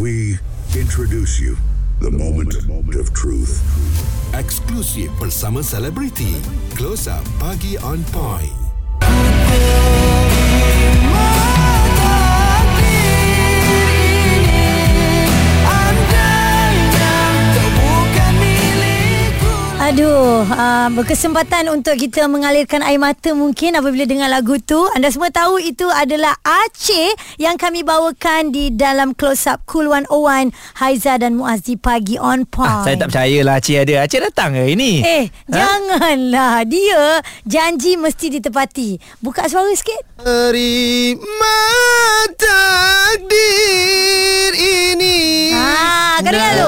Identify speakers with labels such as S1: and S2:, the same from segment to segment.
S1: We introduce you the moment of truth.
S2: Eksklusif bersama selebriti. Close Up Pagi on Point.
S3: Aduh, uh, berkesempatan untuk kita mengalirkan air mata mungkin apabila dengar lagu tu. Anda semua tahu itu adalah Aceh yang kami bawakan di dalam Close Up Cool 101 Haiza dan Muaz di Pagi On Point.
S4: Ah, saya tak percayalah Aceh ada. Aceh datang ke ini?
S3: Eh, ha? janganlah. Dia janji mesti ditepati. Buka suara sikit.
S5: Terima takdir ini.
S3: Ah, dengar tu?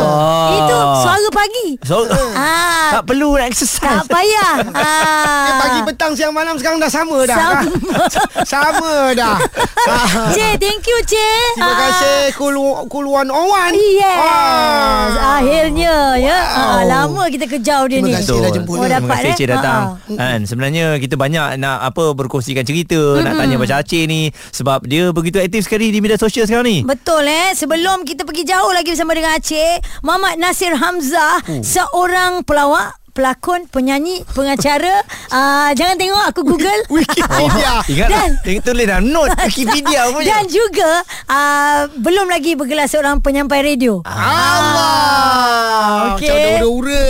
S4: Oh.
S3: Itu suara pagi.
S4: So,
S3: Ah,
S4: tak perlu nak exercise.
S3: tak payah. Ah.
S5: pagi petang siang malam sekarang dah sama dah.
S3: Sama.
S5: sama dah. Ah.
S3: Cik, thank you, Cik.
S5: Terima
S3: Ah.
S5: kasih Cool, cool One on One.
S3: Yes
S5: Ah.
S3: Akhirnya ya ah, Lama kita kejar dia
S5: Terima
S3: ni
S5: kasih dah jemput
S3: Oh,
S5: dia.
S3: dapat,
S4: Terima kasih
S3: eh?
S4: Datang
S3: Ha,
S4: kan, Sebenarnya kita banyak nak apa berkongsikan cerita mm-hmm. Nak tanya pasal Aceh ni Sebab dia begitu aktif sekali di media sosial sekarang ni
S3: Betul eh Sebelum kita pergi jauh lagi bersama dengan Aceh Muhammad Nasir Hamzah
S5: Hmm.
S3: Seorang pelawak Pelakon, penyanyi, pengacara uh, Jangan tengok aku google
S5: Wikipedia.
S4: Ingat
S3: Dan-
S4: Dan, Tulis dah Note Wikipedia punya
S3: Dan juga uh, Belum lagi bergelar seorang penyampai radio
S5: Allah.
S3: Okey.
S5: Macam ada ura-ura.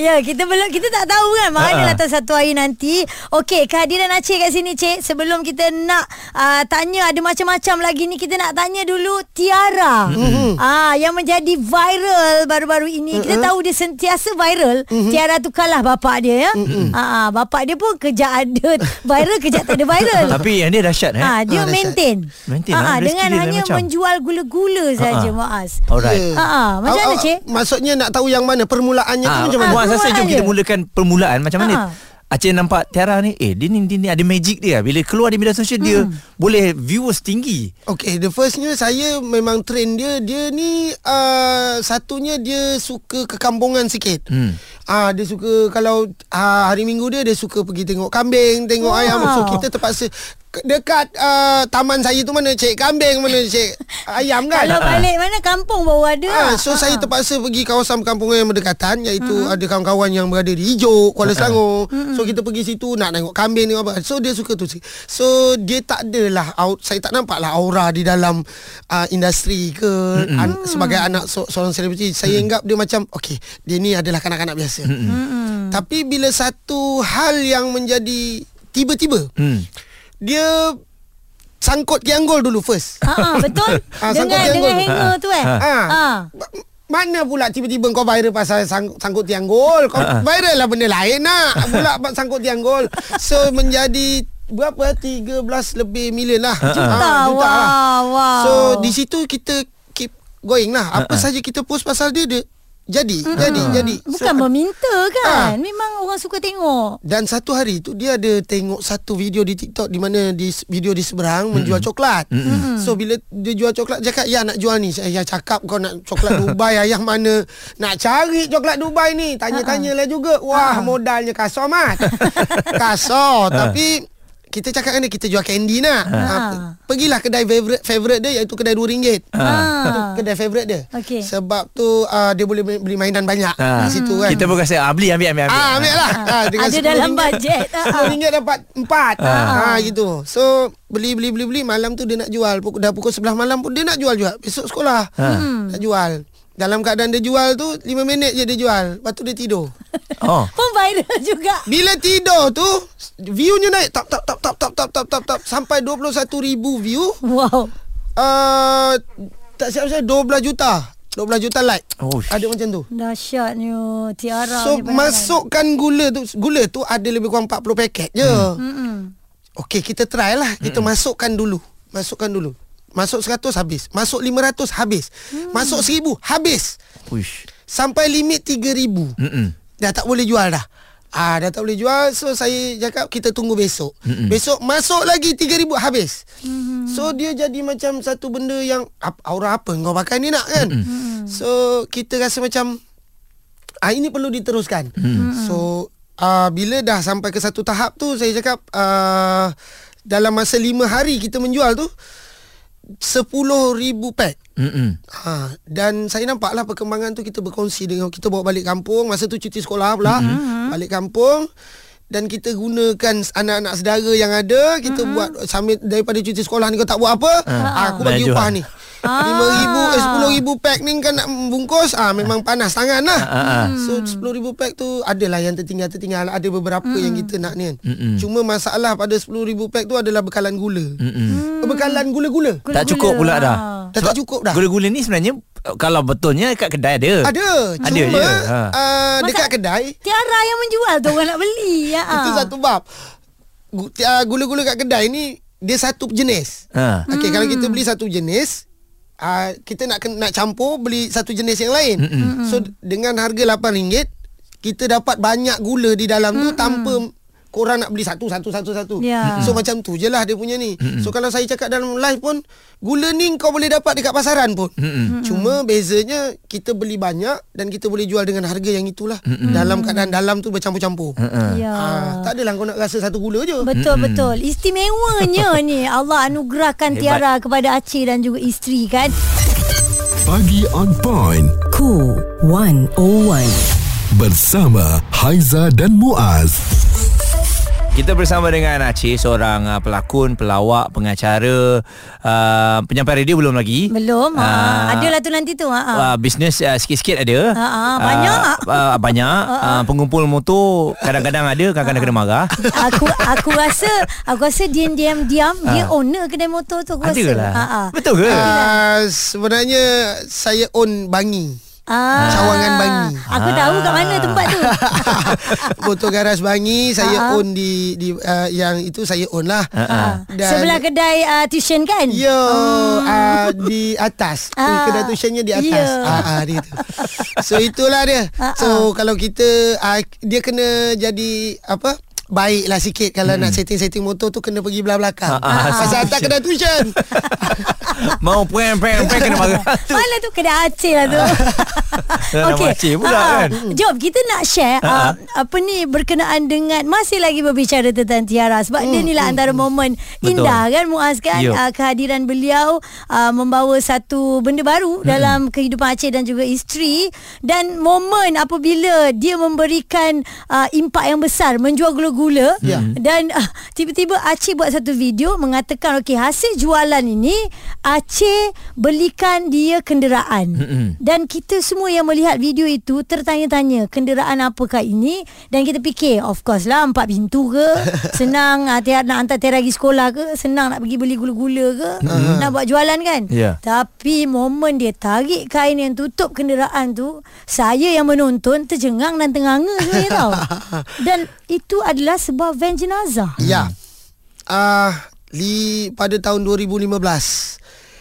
S3: Ya kita belum Kita tak tahu kan Mana
S4: Ha-ha.
S3: lah tahu satu hari nanti Okey kehadiran Aceh kat sini Cik Sebelum kita nak uh, Tanya ada macam-macam lagi ni Kita nak tanya dulu Tiara mm-hmm. ah, Yang menjadi viral Baru-baru ini mm-hmm. Kita tahu dia sentiasa viral mm-hmm. Tiara tu kalah bapak dia ya mm-hmm. ah, Bapak dia pun Kejap ada viral Kejap tak ada viral
S4: Tapi yang dia dahsyat eh
S3: Ah, dia
S5: Ah, dahsyat.
S3: maintain.
S4: Maintain
S3: Ah,
S4: rezeki
S3: dengan
S4: dia
S3: hanya
S4: macam.
S3: menjual gula-gula saja
S4: ah.
S3: Muaz.
S4: Alright.
S3: Ha ah, macam mana
S5: Awak-
S3: cik?
S5: Maksudnya nak tahu yang mana permulaannya tu
S4: Ah,
S5: macam mana?
S4: Muaz rasa
S3: Permulaan
S4: jom kita
S3: dia.
S4: mulakan permulaan Macam mana
S3: Ha.
S4: Aceh nampak Tiara ni Eh dia ni, dia ni ada magic dia Bila keluar di media sosial Dia
S3: Hmm.
S4: boleh viewers tinggi
S5: Okay, the firstnya saya memang train dia. Dia ni uh, satunya dia suka kekampungan sikit.
S4: Hmm.
S5: Ah, dia suka kalau uh, hari minggu dia dia suka pergi tengok kambing, tengok
S3: Wow.
S5: ayam. So kita terpaksa dekat uh, taman saya tu mana cek kambing, mana cek ayam kan.
S3: Kalau balik mana kampung baru ada.
S5: Ah, so saya terpaksa pergi kawasan perkampungan yang berdekatan iaitu mm-hmm. ada kawan-kawan yang berada di Ijuk, Kuala Selangor. Mm-hmm. So kita pergi situ nak tengok kambing tengok apa. So dia suka tu. So dia tak adalah out saya tak nampak lah aura di dalam uh, industri ke mm-hmm. an, sebagai anak so, seorang selebriti. Saya anggap dia macam okey, dia ni adalah kanak-kanak biasa. Mm-hmm. Tapi bila satu hal yang menjadi tiba-tiba
S4: hmm.
S5: Dia sangkut kianggol dulu first.
S3: Ha ah, betul.
S5: Sangkut
S3: dengan
S5: tiang
S3: dengan
S5: gol.
S3: hanger tu eh.
S4: Ha.
S5: Ha.
S3: Ah.
S5: Ma- Mana pula tiba-tiba kau viral pasal sang, sangkut tiang gol Kau
S4: Ha, ha.
S5: viral lah benda lain nak Pula sangkut tiang gol So menjadi Berapa 13 lebih million lah
S4: Ha, ha.
S3: Juta.
S5: Ah, juta lah.
S3: Wow, wow.
S5: So di situ kita keep going lah Apa saja kita post pasal dia Dia jadi Jadi Jadi
S3: Bukan
S5: So,
S3: meminta kan.
S5: Ah.
S3: Memang orang suka tengok.
S5: dan satu hari tu dia ada tengok satu video di TikTok di mana di video di seberang menjual coklat. Mm-hmm. So bila dia jual coklat dia cakap ya nak jual ni. Saya cakap kau nak coklat Dubai ayah mana nak cari coklat Dubai ni. Tanya-tanyalah juga. Wah modalnya kasar mat. kasar tapi kita cakap kan dia kita jual candy nak. Ha. Pergilah kedai favorite favorite dia iaitu kedai RM2.
S3: Ha.
S5: Itu kedai favorite dia.
S3: Okey.
S5: Sebab tu uh, dia boleh beli mainan banyak
S4: Ha.
S5: di situ kan.
S4: Kita pun rasa ah, Beli ambil ambil ambil
S5: Ah, ambil lah. Ah, dengan
S3: Ada
S5: RM10
S3: dalam bajet. Ah.
S5: RM10 dapat empat. Ah. gitu. So, beli beli beli beli malam tu dia nak jual. Pukul dah pukul 11 malam pun dia nak jual juga. Besok sekolah. Nak jual dalam keadaan dia jual tu 5 minit je dia jual. Lepas tu dia tidur.
S4: Oh.
S3: Pun viral juga.
S5: Bila tidur tu Viewnya naik. Tap tap tap tap tap tap tap tap tap. Sampai 21 ribu view.
S3: Wow.
S5: Uh, Tak siap saya 12 juta. 12 juta like.
S4: Oh,
S5: Ada macam tu.
S3: Dahsyatnya Tiara
S5: So masukkan gula tu Gula tu ada lebih kurang 40 paket je.
S3: Hmm.
S5: Okay kita try lah. Kita hmm. masukkan dulu. Masukkan dulu. Masuk 100 habis. Masuk 500 habis. Masuk 1000 habis.
S4: Uish.
S5: Sampai limit 3000
S4: Mm-mm.
S5: Dah tak boleh jual dah. Ah dah tak boleh jual So saya cakap Kita tunggu besok.
S4: Mm-mm.
S5: Besok masuk lagi 3000 habis. So dia jadi macam Satu benda yang Aura apa kau pakai ni nak kan? So kita rasa macam ah Ini perlu diteruskan. So ah Bila dah sampai ke satu tahap tu Saya cakap ah Dalam masa lima hari kita menjual tu 10,000 pack.
S4: Mm-mm.
S5: Ha, dan saya nampaklah perkembangan tu kita berkongsi dengan kita bawa balik kampung masa tu cuti sekolah pula mm-hmm. balik kampung dan kita gunakan anak-anak saudara yang ada kita mm-hmm. buat sambil daripada cuti sekolah ni kau tak buat apa ha, aku bagi
S4: Baju
S5: upah
S4: lah.
S5: ni lima ribu eh, sepuluh ribu pack ni kan nak bungkus ah memang panas tangan lah
S4: ah.
S5: so sepuluh ribu pack tu adalah yang tertinggal tertinggal ada beberapa yang kita nak ni kan cuma masalah pada sepuluh ribu pack tu adalah bekalan gula
S4: Mm-mm.
S5: bekalan gula-gula
S3: Gula-gula.
S4: Tak cukup pula dah.
S5: Dah tak cukup dah.
S4: Gula-gula ni sebenarnya uh, kalau betulnya kat kedai ada.
S5: Ada
S4: Ada
S5: Cuma
S4: je, ha.
S5: uh, Dekat
S3: Masa-
S5: kedai
S3: Tiara yang menjual tu orang nak beli. Ya.
S5: Itu satu bab ah, Gula-gula kat kedai ni Dia satu jenis
S4: Ha.
S5: Okey kalau kita beli satu jenis uh, Kita nak nak campur Beli satu jenis yang lain
S4: Mm-mm.
S5: So dengan harga RM8 Kita dapat banyak gula di dalam tu Tanpa Korang nak beli satu Satu satu satu
S3: Ya.
S5: So macam tu je lah Dia punya ni So kalau saya cakap dalam live pun Gula ni kau boleh dapat Dekat pasaran pun Cuma bezanya Kita beli banyak Dan kita boleh jual Dengan harga yang itulah Dalam keadaan dalam tu Bercampur-campur
S4: Ha.
S3: Ya.
S5: Ah, tak adalah kau nak rasa satu gula je.
S3: Betul betul. Istimewanya ni Allah anugerahkan
S4: Hebat.
S3: Tiara kepada Aceh dan juga isteri kan.
S2: Pagi on point
S6: Cool 101.
S2: bersama Haiza dan Muaz.
S4: Kita bersama dengan Aceh seorang uh, pelakon, pelawak, pengacara, uh, penyampai radio belum lagi.
S3: Belum. Ha.
S4: Ah,
S3: Adalah tu nanti tu. Ha.
S4: Uh, bisnes uh, sikit-sikit ada.
S3: Ah, ah, banyak.
S4: Uh, uh, banyak. Uh, pengumpul motor kadang-kadang ada, kadang-kadang kena marah.
S3: aku aku rasa aku rasa dia diam diam dia owner kedai motor tu aku rasa.
S4: Adalah.
S3: Ha, ha.
S4: Betul ke?
S5: Ah, sebenarnya saya own Bangi.
S3: Ah.
S5: Cawangan Bangi.
S3: Aku tahu kat mana tempat tu.
S5: Motor garas Bangi saya
S3: Ah.
S5: own di di uh, yang itu saya own lah.
S4: Ah.
S5: Dan-
S3: Sebelah kedai uh, tuition kan?
S5: Yo, uh, di atas.
S3: Ah.
S5: Ah. Kedai tuitionnya di atas. Ah, ah, dia tu. So itulah dia.
S3: Ah,
S5: So kalau kita uh, dia kena jadi apa? Baiklah sikit kalau nak setting-setting motor tu kena pergi belah belakang.
S4: Hmm. Ah, ah,
S5: Pasal atas kedai tuition.
S4: Mau pren pren pren kena marah.
S3: Mana tu kedai Aceh lah tu.
S4: Nama Aceh pula
S3: Ah, ah.
S4: kan.
S3: Jom kita nak share uh, apa ni berkenaan dengan masih lagi berbicara tentang Tiara sebab dia ni lah antara momen
S4: Betul.
S3: indah kan Muaz kan uh, kehadiran beliau uh, membawa satu benda baru dalam kehidupan Aceh dan juga isteri dan momen apabila dia memberikan uh, impak yang besar menjual gula-gula
S5: Ya.
S3: dan uh, tiba-tiba Aceh buat satu video mengatakan okey hasil jualan ini Aceh belikan dia kenderaan. Dan kita semua yang melihat video itu tertanya-tanya kenderaan apakah ini? Dan kita fikir of course lah empat pintu ke? Senang uh, tiar, nak hantar tiar pergi sekolah ke? Senang nak pergi beli gula-gula ke? Nak buat jualan kan?
S4: Ya.
S3: tapi momen dia tarik kain yang tutup kenderaan tu saya yang menonton tercengang dan tenganga sebenarnya tau dan itu adalah sebuah van jenazah
S5: Ya. Ah, uh, li pada tahun 2015.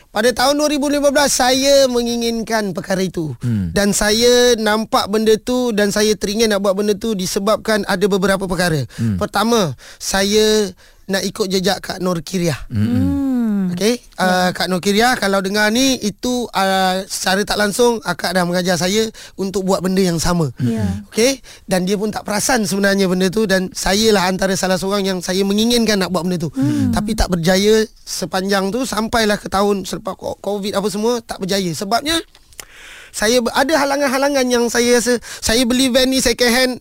S5: Pada tahun 2015 saya menginginkan perkara itu. Hmm. Dan saya nampak benda tu dan saya teringin nak buat benda tu disebabkan ada beberapa perkara. Hmm. Pertama, saya nak ikut jejak Kak Nur Kiriah.
S3: hmm.
S5: Okey, uh, Kak Nur Kiriah kalau dengar ni itu uh, secara tak langsung akak dah mengajar saya untuk buat benda yang sama.
S3: Ya.
S5: Okey, dan dia pun tak perasan sebenarnya benda tu dan saya lah antara salah seorang yang saya menginginkan nak buat benda tu. Hmm. Tapi tak berjaya sepanjang tu sampailah ke tahun selepas Covid apa semua tak berjaya. Sebabnya saya ada halangan-halangan yang saya rasa saya beli van ni second hand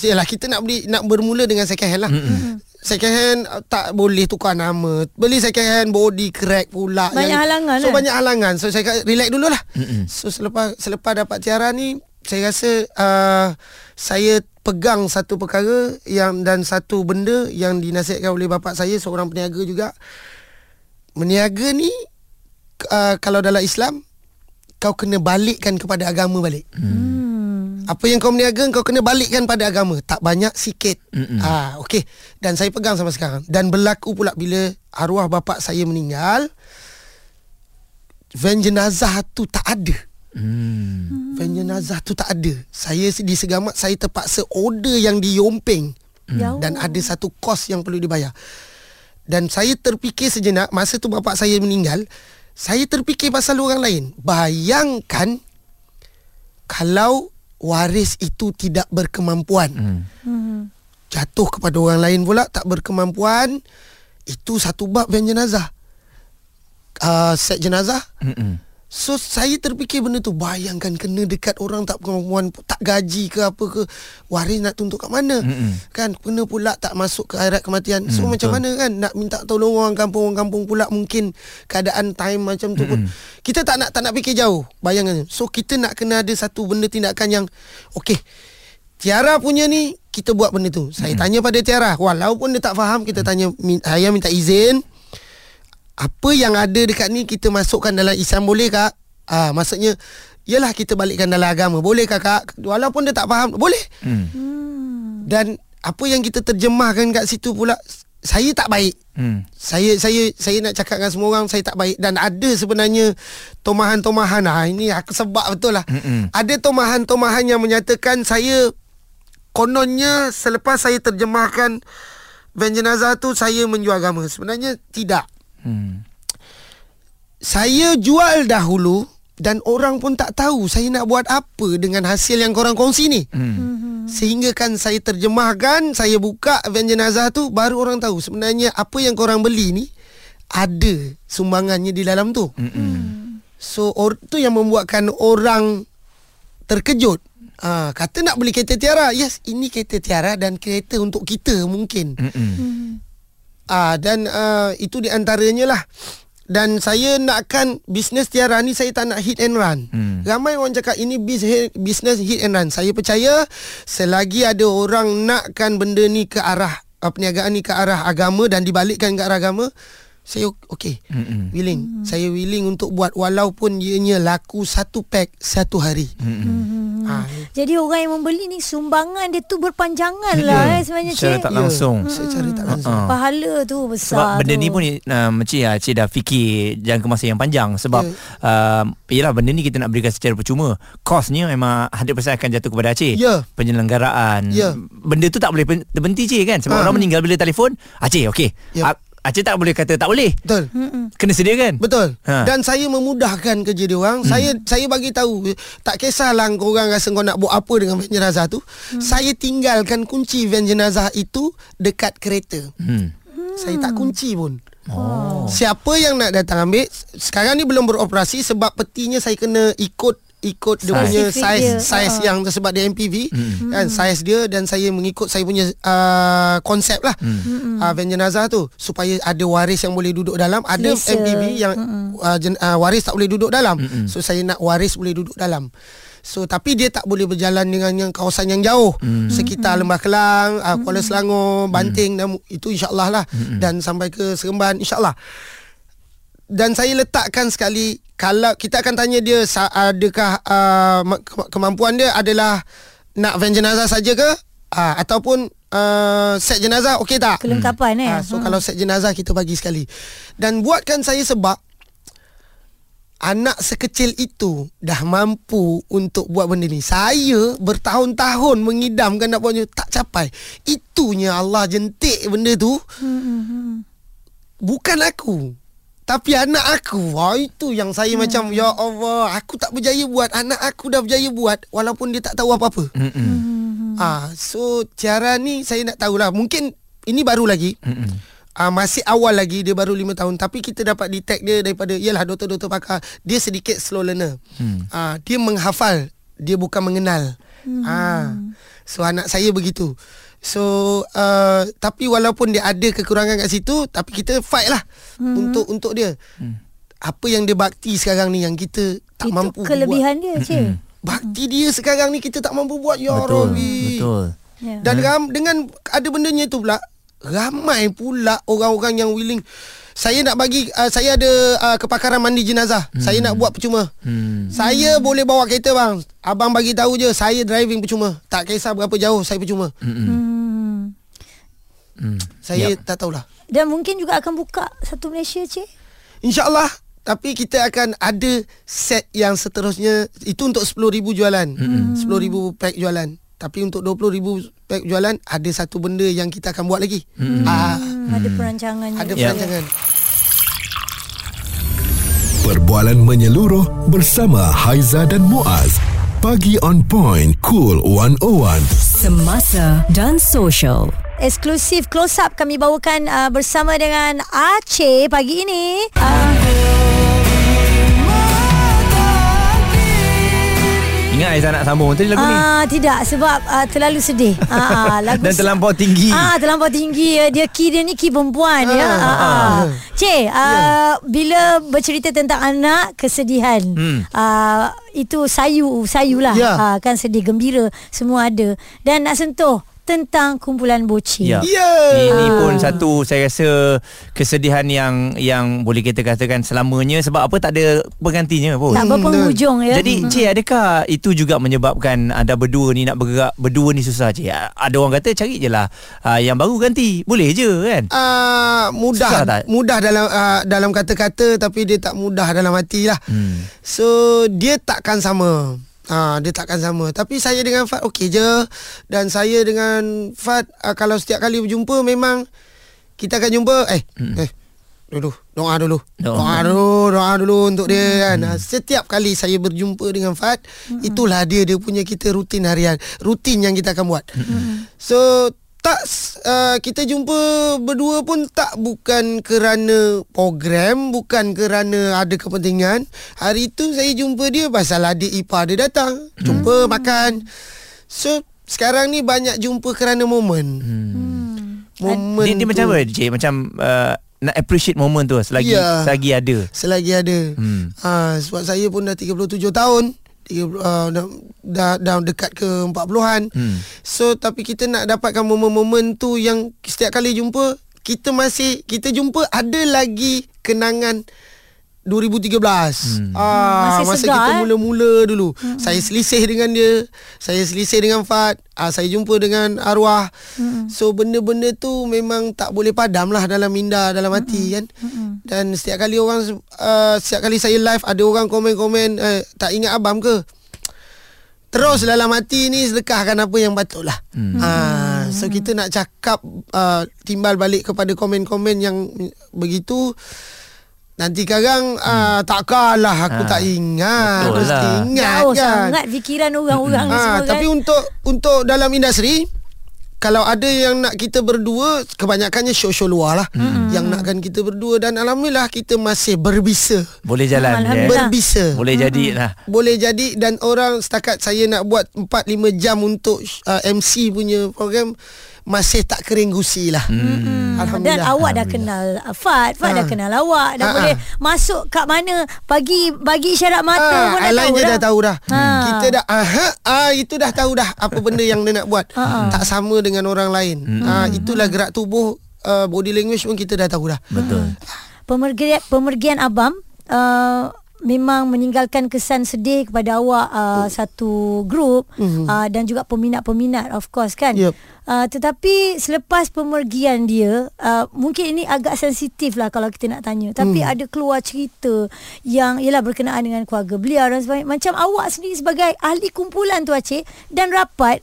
S5: Yalah kita nak beli nak bermula dengan second hand lah. Mm-hmm. Second hand uh, tak boleh tukar nama. Beli second hand body crack pula.
S3: Banyak halangan,
S5: So
S3: eh?
S5: banyak halangan. So saya kata relax dululah. Mm-hmm. So selepas selepas dapat tiara ni saya rasa uh, saya pegang satu perkara yang dan satu benda yang dinasihatkan oleh bapa saya seorang peniaga juga. Meniaga ni uh, kalau dalam Islam kau kena balikkan kepada agama balik.
S3: Hmm.
S5: Apa yang kau meniaga kau kena balikkan pada agama. Tak banyak sikit. Ah, okey. Dan saya pegang sampai sekarang. Dan berlaku pula bila arwah bapa saya meninggal, van jenazah tu tak ada.
S4: Hmm.
S5: Van jenazah tu tak ada. Saya di Segamat saya terpaksa order yang di Yompeng.
S3: Ya
S5: Dan ada satu kos yang perlu dibayar. Dan saya terfikir sejenak masa tu bapa saya meninggal, saya terfikir pasal orang lain. Bayangkan kalau waris itu tidak berkemampuan.
S4: Hmm.
S3: Hmm.
S5: Jatuh kepada orang lain pula tak berkemampuan, itu satu bab van jenazah. uh, set jenazah.
S4: Mm-mm.
S5: So saya terfikir benda tu Bayangkan kena dekat orang tak perempuan Tak gaji ke apa ke Waris nak tuntut kat mana?
S4: Mm-mm.
S5: Kan kena pula tak masuk ke akhirat kematian. So
S4: Mm,
S5: macam
S4: betul.
S5: mana kan Nak minta tolong orang kampung Orang kampung pula mungkin Keadaan time macam tu pun. Kita tak nak tak nak fikir jauh Bayangan So kita nak kena ada satu benda tindakan yang Okay Tiara punya ni Kita buat benda tu. Saya tanya pada Tiara. Walaupun dia tak faham Kita tanya Saya minta izin apa yang ada dekat ni kita masukkan dalam Islam boleh kak? Ah maksudnya Yalah kita balikkan dalam agama Boleh kakak Walaupun dia tak faham Boleh
S4: Hmm.
S5: Dan Apa yang kita terjemahkan kat situ pula Saya tak baik
S4: Hmm.
S5: saya saya saya nak cakap dengan semua orang saya tak baik dan ada sebenarnya tomahan-tomahan ah ini aku sebab betul lah.
S4: Mm-mm.
S5: Ada tomahan-tomahan yang menyatakan saya kononnya selepas saya terjemahkan van jenazah tu saya menjual agama. Sebenarnya tidak.
S4: Hmm.
S5: Saya jual dahulu dan orang pun tak tahu saya nak buat apa dengan hasil yang korang kongsi ni.
S4: Hmm.
S5: Sehingga kan saya terjemahkan, saya buka van jenazah tu baru orang tahu sebenarnya apa yang korang beli ni ada sumbangannya di dalam tu.
S4: Mm-mm.
S5: So or, tu yang membuatkan orang terkejut. Ah, kata nak beli kereta Tiara. Yes, ini kereta Tiara dan kereta untuk kita mungkin.
S4: Mm-mm.
S5: Ah dan uh, itu di antaranya lah. Dan saya nakkan bisnes Tiara ni saya tak nak hit and run.
S4: Hmm.
S5: Ramai orang cakap ini bis- bisnes hit and run. Saya percaya selagi ada orang nakkan benda ni ke arah uh, perniagaan ni ke arah agama dan dibalikkan ke arah agama, saya okey.
S4: Mm-mm.
S5: Willing. Saya willing untuk buat walaupun ianya laku satu pack satu hari.
S4: Mm-mm.
S5: Ah,
S3: Jadi orang yang membeli ni sumbangan dia tu berpanjangan lah eh, sebenarnya
S4: Secara
S3: cik.
S4: tak langsung.
S5: Ya, secara tak langsung.
S4: Ah.
S3: Pahala tu besar
S4: Sebab benda
S3: tu.
S4: ni pun uh, Cik, uh, Cik dah fikir jangka masa yang panjang Sebab
S5: Ya.
S4: uh, Yelah benda ni kita nak berikan secara percuma Kosnya memang 100% akan jatuh kepada Aceh
S5: Ya.
S4: Penyelenggaraan
S5: Ya.
S4: Benda tu tak boleh terhenti Cik kan Sebab
S5: Ha.
S4: orang meninggal bila telefon Aceh okey
S5: Ya.
S4: A- Aceh tak boleh kata tak boleh
S5: Betul.
S4: Kena sediakan
S5: Betul.
S4: Ha.
S5: Dan saya memudahkan kerja dia orang. Hmm. Saya saya bagi tahu tak kisahlah kau orang rasa kau nak buat apa dengan van jenazah tu. Hmm. Saya tinggalkan kunci van jenazah itu dekat kereta.
S4: hmm.
S5: Saya tak kunci pun. Oh. Siapa yang nak datang ambil sekarang ni belum beroperasi sebab petinya saya kena ikut ikut dia
S4: Size.
S5: punya size
S3: dia.
S5: size
S3: Ha.
S5: yang tersebut di MPV mm. kan size dia dan saya mengikut saya punya uh, konsep lah mm. uh, van jenazah tu supaya ada waris yang boleh duduk dalam ada
S3: Selesa.
S5: MPV yang uh, jen, uh, waris tak boleh duduk dalam mm so saya nak waris boleh duduk dalam So tapi dia tak boleh berjalan dengan yang kawasan yang jauh mm. sekitar Lembah Kelang, uh, Kuala Selangor, Banting dan itu insya-Allah lah mm. dan sampai ke Seremban insya-Allah dan saya letakkan sekali kalau kita akan tanya dia adakah uh, ma- ke- kemampuan dia adalah nak van jenazah saja ke uh, ataupun uh, set jenazah okey tak
S3: Kelengkapan eh.
S5: Ah, so kalau set jenazah kita bagi sekali dan buatkan saya sebab anak sekecil itu dah mampu untuk buat benda ni. Saya bertahun-tahun mengidamkan nak buatnya tak capai. Itunya Allah jentik benda tu. Bukan aku. Tapi anak aku Wah itu yang saya hmm. macam Ya Allah Aku tak berjaya buat Anak aku dah berjaya buat Walaupun dia tak tahu apa-apa
S4: Mm-mm.
S5: Ah, So Tiara ni Saya nak tahulah Mungkin Ini baru lagi
S4: Mm-mm.
S5: uh, Masih awal lagi Dia baru 5 tahun Tapi kita dapat detect dia Daripada Yalah doktor-doktor pakar Dia sedikit slow learner
S4: Hmm.
S5: uh, Dia menghafal Dia bukan mengenal hmm. uh, So anak saya begitu So uh, Tapi walaupun dia ada kekurangan kat situ Tapi kita fight lah hmm. Untuk untuk dia hmm. Apa yang dia bakti sekarang ni Yang kita tak
S3: Itu
S5: mampu
S3: kelebihan
S5: buat
S3: dia cik.
S5: Bakti dia sekarang ni Kita tak mampu buat Ya
S4: Betul
S5: Rabbi
S4: Betul
S3: Ya.
S5: dan ram, dengan ada bendanya tu pula ramai pula orang-orang yang willing saya nak bagi uh, saya ada uh, kepakaran mandi jenazah. Hmm. Saya nak buat percuma.
S4: Hmm.
S5: Saya boleh bawa kereta bang. Abang bagi tahu je saya driving percuma. Tak kisah berapa jauh saya percuma.
S3: Hmm.
S4: Hmm.
S5: Saya
S4: Yap.
S5: tak tahulah.
S3: Dan mungkin juga akan buka satu Malaysia cik.
S5: InsyaAllah tapi kita akan ada set yang seterusnya itu untuk 10,000 jualan. Hmm. 10,000 pack jualan. Tapi untuk 20,000 pack jualan ada satu benda yang kita akan buat lagi. Hmm. Ah,
S3: Hmm, ada perancangannya.
S5: ada
S4: Ya.
S5: perancangan.
S2: Perbualan menyeluruh bersama Haiza dan Muaz. Pagi on point, cool 101.
S6: Semasa dan social.
S3: Eksklusif close up kami bawakan uh, bersama dengan Aceh pagi ini. Uh,
S4: Aizan nak sambung Tadi lagu ni
S3: Ah tidak sebab uh, terlalu sedih. Ah lagu
S4: Dan terlampau tinggi
S3: Ah terlampau tinggi ya. Dia key dia ni key perempuan ya. Ah. ah. Cik, uh, bila bercerita tentang anak kesedihan.
S4: Hmm.
S3: Uh, itu sayu sayu lah.
S5: Ya.
S3: Ah, kan sedih gembira semua ada. Dan nak sentuh tentang kumpulan bocil.
S4: Ya.
S5: Ya.
S4: Ini
S3: Ah.
S4: pun satu saya rasa kesedihan yang yang boleh kita katakan selamanya sebab apa tak ada penggantinya pun.
S3: Tak berpenghujung ya.
S4: Jadi Cik adakah itu juga menyebabkan anda berdua ni nak bergerak berdua ni susah Cik? Ada orang kata cari je lah uh, yang baru ganti. Boleh je kan?
S5: Uh, mudah
S4: Susah tak?
S5: mudah dalam uh, dalam kata-kata tapi dia tak mudah dalam hati lah.
S4: Hmm.
S5: So dia takkan sama. Ha, dia takkan sama Tapi saya dengan Fat okey je Dan saya dengan Fat uh, Kalau setiap kali berjumpa Memang Kita akan jumpa Eh hmm. Eh Dulu Doa dulu
S4: Doa.
S5: Doa dulu Doa dulu untuk dia kan hmm. Setiap kali saya berjumpa dengan Fat hmm. Itulah dia Dia punya kita rutin harian Rutin yang kita akan buat hmm. So tak uh, kita jumpa berdua pun tak bukan kerana program bukan kerana ada kepentingan. Hari tu saya jumpa dia pasal adik ipar dia datang. Jumpa makan. So sekarang ni banyak jumpa kerana momen. Momen
S4: Dia, dia
S5: tu.
S4: macam apa Cik? Macam uh, nak appreciate moment tu selagi
S5: Ya.
S4: selagi ada.
S5: selagi ada.
S4: Hmm.
S5: ha, sebab saya pun dah 37 tahun. 30, uh, dah, dah, dah dekat ke 40-an
S4: Hmm.
S5: So tapi kita nak dapatkan momen-momen tu yang setiap kali jumpa kita masih kita jumpa ada lagi kenangan 2013. Hmm. Ah
S3: Masih
S5: masa
S3: segar,
S5: kita
S3: eh?
S5: mula-mula dulu. Hmm. Saya selisih dengan dia, saya selisih dengan Fat, ah saya jumpa dengan arwah. Hmm. So benda-benda tu memang tak boleh padam lah dalam minda, dalam hati kan. Hmm. Dan setiap kali orang uh, setiap kali saya live ada orang komen-komen eh, tak ingat abang ke? Terus dalam hati ni sedekahkan apa yang patut lah. Hmm. Ha, so kita nak cakap uh, timbal balik kepada komen-komen yang begitu. Nanti sekarang uh, tak kalah aku
S4: Ha,
S5: tak ingat.
S4: betul
S5: Mesti
S4: lah.
S5: ingat
S3: Jauh
S5: kan.
S3: sangat fikiran orang-orang
S5: Ha,
S3: semua
S5: tapi
S3: kan.
S5: untuk untuk dalam industri kalau ada yang nak kita berdua kebanyakannya show-show luar lah hmm. yang nakkan kita berdua dan alhamdulillah kita masih berbisa.
S4: Boleh jalan.
S3: Alhamdulillah.
S4: ya.
S5: Berbisa.
S4: Boleh jadi lah.
S5: boleh jadi dan orang setakat saya nak buat 4 5 jam untuk uh, MC punya program masih tak kering gusi lah. Hmm.
S3: Dan
S5: Alhamdulillah.
S3: awak dah kenal uh, Fat Fat dah
S5: Ha.
S3: kenal awak Dah
S5: Ha,
S3: boleh
S5: ha.
S3: masuk kat mana Bagi bagi isyarat mata pun
S5: Ah,
S3: dah tahu dah.
S5: dah tahu dah.
S3: Ha.
S5: Kita dah aha, ah itu dah tahu dah apa benda yang dia nak buat.
S3: Ha,
S5: tak sama dengan orang lain. Ah itulah gerak tubuh uh, body language pun kita dah tahu dah.
S4: Betul.
S3: Pemergian, pemergian Abam uh, memang meninggalkan kesan sedih kepada awak uh, satu grup
S5: Mhm.
S3: uh, dan juga peminat-peminat of course kan.
S5: Yup.
S3: Uh, tetapi selepas pemergian dia uh, mungkin ini agak sensitif lah kalau kita nak tanya tapi
S5: Hmm.
S3: ada keluar cerita yang ialah berkenaan dengan keluarga beliau dan sebagainya macam awak sendiri sebagai ahli kumpulan tu Aceh dan rapat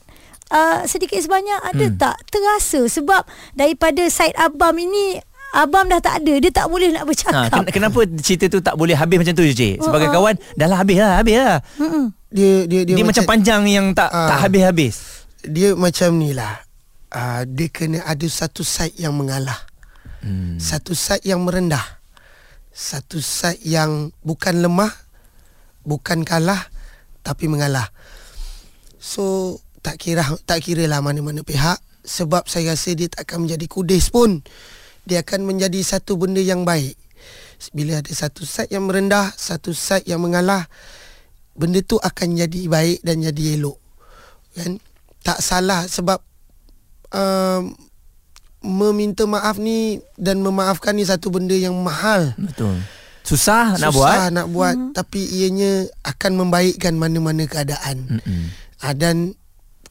S3: uh, sedikit sebanyak ada
S4: Hmm.
S3: tak terasa sebab daripada side abam ini abam dah tak ada dia tak boleh nak
S4: Ha,
S3: bercakap
S4: ken- kenapa cerita tu tak boleh habis macam tu je Cik? Sebagai
S3: Ha, ha.
S4: kawan Dah lah habis lah Habis lah.
S5: Dia dia
S4: Dia,
S5: dia,
S4: macam panjang yang tak
S5: Ah.
S4: tak habis-habis
S5: dia macam ni lah. Uh, dia kena ada satu side yang mengalah. Hmm. Satu side yang merendah. Satu side yang bukan lemah, bukan kalah tapi mengalah. So tak kira tak kira lah mana-mana pihak sebab saya rasa dia tak akan menjadi kudis pun. Dia akan menjadi satu benda yang baik. Bila ada satu side yang merendah, satu side yang mengalah, benda tu akan jadi baik dan jadi elok. Kan? Tak salah sebab um, meminta maaf ni dan memaafkan ni satu benda yang mahal.
S4: Betul Susah, nak buat
S5: Susah nak buat hmm. tapi ianya akan membaikkan mana-mana keadaan.
S4: Mm-mm.
S5: Ha, dan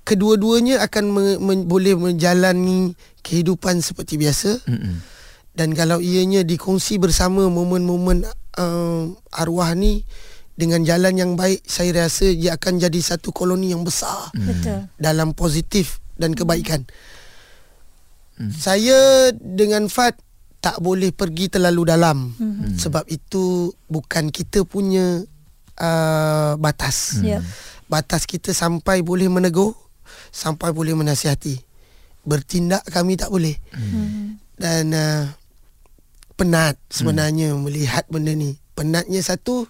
S5: kedua-duanya akan me, me, boleh menjalani kehidupan seperti biasa.
S4: Mm-mm.
S5: Dan kalau ianya dikongsi bersama momen-momen uh, arwah ni dengan jalan yang baik, saya rasa dia akan jadi satu koloni yang besar
S3: betul
S5: dalam positif dan kebaikan. Hmm. Saya dengan Fat tak boleh pergi terlalu dalam hmm. sebab itu bukan kita punya uh, batas.
S3: Yep.
S5: Batas kita sampai boleh menegur, sampai boleh menasihati. Bertindak kami tak boleh. Hmm. Dan uh, penat sebenarnya hmm. melihat benda ni. Penatnya satu,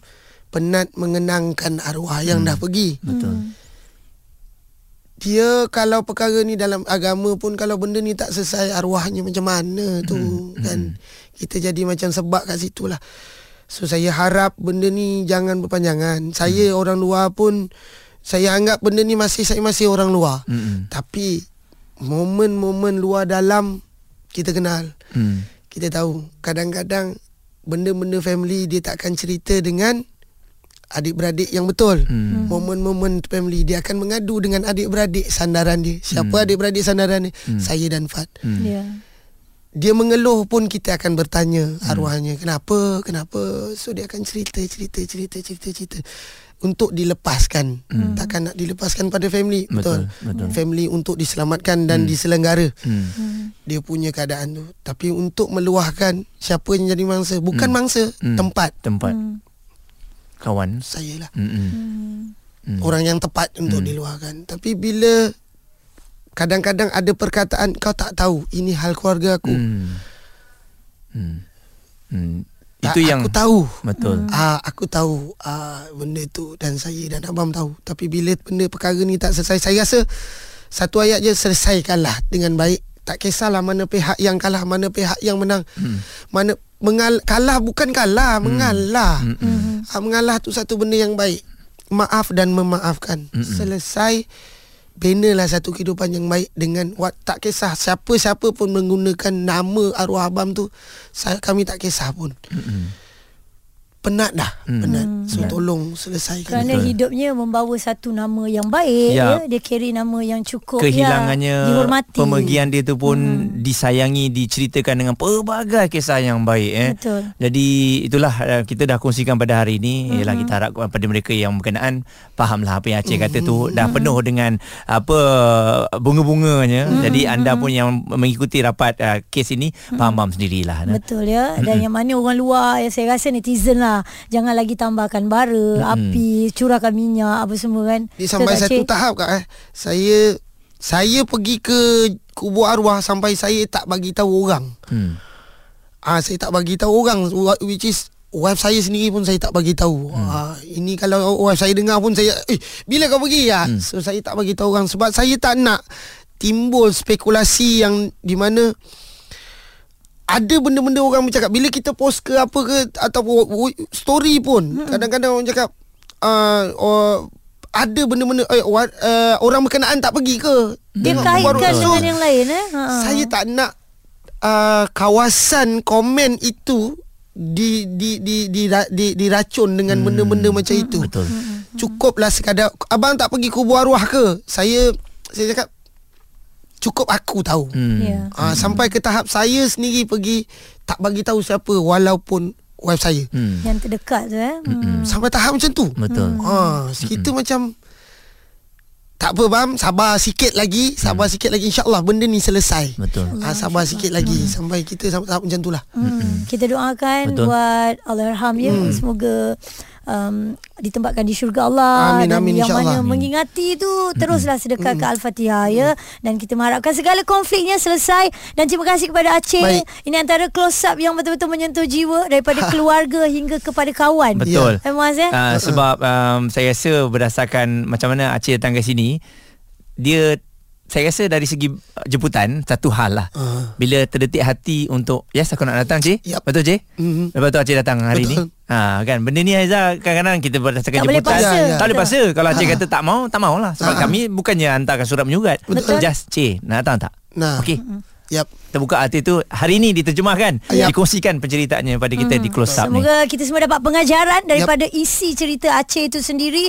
S5: penat mengenangkan arwah yang dah pergi.
S4: Betul
S5: dia kalau perkara ni dalam agama pun kalau benda ni tak selesai arwahnya macam mana tu
S4: Hmm,
S5: kan kita jadi macam sebab kat situ lah so saya harap benda ni jangan berpanjangan saya
S4: Hmm.
S5: orang luar pun saya anggap benda ni masih saya masih orang luar
S4: Mm-mm.
S5: tapi momen-momen luar dalam kita kenal
S4: Hmm.
S5: kita tahu kadang-kadang benda-benda family dia takkan cerita dengan adik-beradik yang betul.
S4: Hmm.
S5: Momen-momen family dia akan mengadu dengan adik-beradik sandaran dia. Siapa
S4: Hmm.
S5: adik-beradik sandaran dia? Saya dan Fat.
S3: Ya.
S5: Dia mengeluh pun kita akan bertanya
S4: Hmm.
S5: arwahnya, kenapa? Kenapa? So dia akan cerita, cerita, cerita, cerita, cerita untuk dilepaskan. Takkan nak dilepaskan pada family.
S4: Betul,
S5: Betul.
S4: betul.
S5: Family untuk diselamatkan dan diselenggara
S4: Hmm.
S5: dia punya keadaan tu tapi untuk meluahkan siapa yang jadi mangsa bukan mangsa
S4: Hmm.
S5: tempat
S4: Tempat. Kawan.
S5: saya lah
S4: Mm-mm. Hmm.
S5: orang yang tepat untuk diluahkan tapi bila kadang-kadang ada perkataan kau tak tahu ini hal keluarga aku
S4: Hmm. Hmm. Hmm.
S5: Tak,
S4: Itu yang
S5: aku tahu
S4: betul.
S5: Ah, aku tahu ah, benda tu dan saya dan abang tahu. Tapi bila benda perkara ni tak selesai, saya rasa satu ayat je selesaikanlah dengan baik. Tak kisahlah mana pihak yang kalah, mana pihak yang menang. Hmm. Mana mengal kalah bukan kalah, mengalah. Hmm. Ah, mengalah tu satu benda yang baik. Maaf dan memaafkan. Hmm. Selesai Benalah satu kehidupan yang baik dengan what, tak kisah siapa-siapa pun menggunakan nama arwah abang tu saya kami tak kisah pun.
S4: Mm-mm.
S5: Penat dah
S4: Hmm.
S5: penat so
S4: Ya.
S5: tolong selesaikan
S3: Kerana
S4: Betul.
S3: hidupnya membawa satu nama yang baik
S4: Ya.
S3: ya. Dia carry nama yang cukup
S4: kehilangannya
S3: ya, dihormati.
S4: pemergian dia tu pun hmm. disayangi diceritakan dengan pelbagai kisah yang baik eh.
S3: Betul.
S4: Jadi itulah uh, kita dah kongsikan pada hari ini hmm. ialah kita harap kepada mereka yang berkenaan fahamlah apa yang Aceh kata tu dah penuh dengan apa bunga-bunganya.
S3: Hmm.
S4: Jadi anda pun yang mengikuti rapat uh, kes ini faham-faham sendirilah. nah.
S3: Betul ya Dan yang mana orang luar ya, Saya rasa netizen lah Jangan lagi tambahkan bara Api Curahkan minyak Apa semua kan
S5: Dia sampai
S3: tak,
S5: satu
S3: Cik?
S5: tahap kak eh saya saya pergi ke kubur arwah sampai saya tak bagi tahu orang
S4: Hmm.
S5: ah saya tak bagi tahu orang which is wife saya sendiri pun saya tak bagi tahu hmm. ah ini kalau wife saya dengar pun saya eh bila kau pergi ya hmm. so saya tak bagi tahu orang sebab saya tak nak timbul spekulasi yang di mana ada benda-benda orang bercakap bila kita post ke apa ke ataupun story pun hmm. kadang-kadang orang cakap uh, oh, ada benda-benda eh, uh, orang berkenaan tak pergi ke
S3: Dia
S5: Tengok
S3: kaitkan
S5: baru- So,
S3: dengan yang lain eh ha.
S5: saya tak nak uh, kawasan komen itu di di di di, di, di diracun dengan benda-benda macam itu.
S4: Betul.
S5: Cukuplah sekadar abang tak pergi kubur arwah ke? Saya saya cakap cukup aku tahu.
S4: Hmm.
S3: Ya
S5: Ah sampai ke tahap saya sendiri pergi tak bagi tahu siapa walaupun wife saya.
S4: Hmm.
S3: Yang terdekat tu eh hmm.
S5: Sampai tahap macam tu.
S4: Betul.
S5: Ha, kita macam tak apa bang, sabar sikit lagi, sabar sikit lagi insya-Allah benda ni selesai.
S4: Betul.
S5: Ah sabar sikit lagi sampai kita sampai tahap macam tu lah.
S3: Hmm. Kita doakan
S4: Betul.
S3: buat Allahyarham ya semoga um, ditempatkan di syurga Allah
S5: Amin,
S3: dan
S5: amin,
S3: yang
S5: insyaAllah.
S3: mana mengingati tu teruslah sedekah ke Al-Fatihah ya. Dan kita mengharapkan segala konfliknya selesai. Dan terima kasih kepada Aceh.
S5: Baik.
S3: ini antara close up yang betul-betul menyentuh jiwa daripada keluarga hingga kepada kawan.
S4: Betul.
S3: eh Muaz eh?
S4: Uh, sebab um, saya rasa berdasarkan macam mana Aceh datang ke sini, dia saya rasa dari segi jemputan satu hal lah.
S5: Uh.
S4: Bila terdetik hati untuk yes aku nak datang Cik.
S5: Yup.
S4: Betul Cik?
S5: Mhm.
S4: Lepas tu Aceh datang hari
S5: Betul.
S4: ni. Ha kan benda ni Aizah kadang-kadang kita berdasarkan
S3: Tak boleh
S4: jemputan.
S3: paksa.
S5: Ya, ya.
S4: Tak boleh paksa. Kalau Aceh
S5: Ha.
S4: kata tak mau, tak maulah. Sebab
S5: Ha.
S4: kami bukannya hantarkan surat menyurat.
S3: Betul.
S4: Just Cik nak datang tak?
S5: Nah.
S4: Okey.
S5: Yap.
S4: Terbuka hati tu hari ni diterjemahkan,
S5: Yap.
S4: dikongsikan penceritaannya pada kita di close up ni.
S3: Semoga kita semua dapat pengajaran daripada isi cerita Aceh itu sendiri.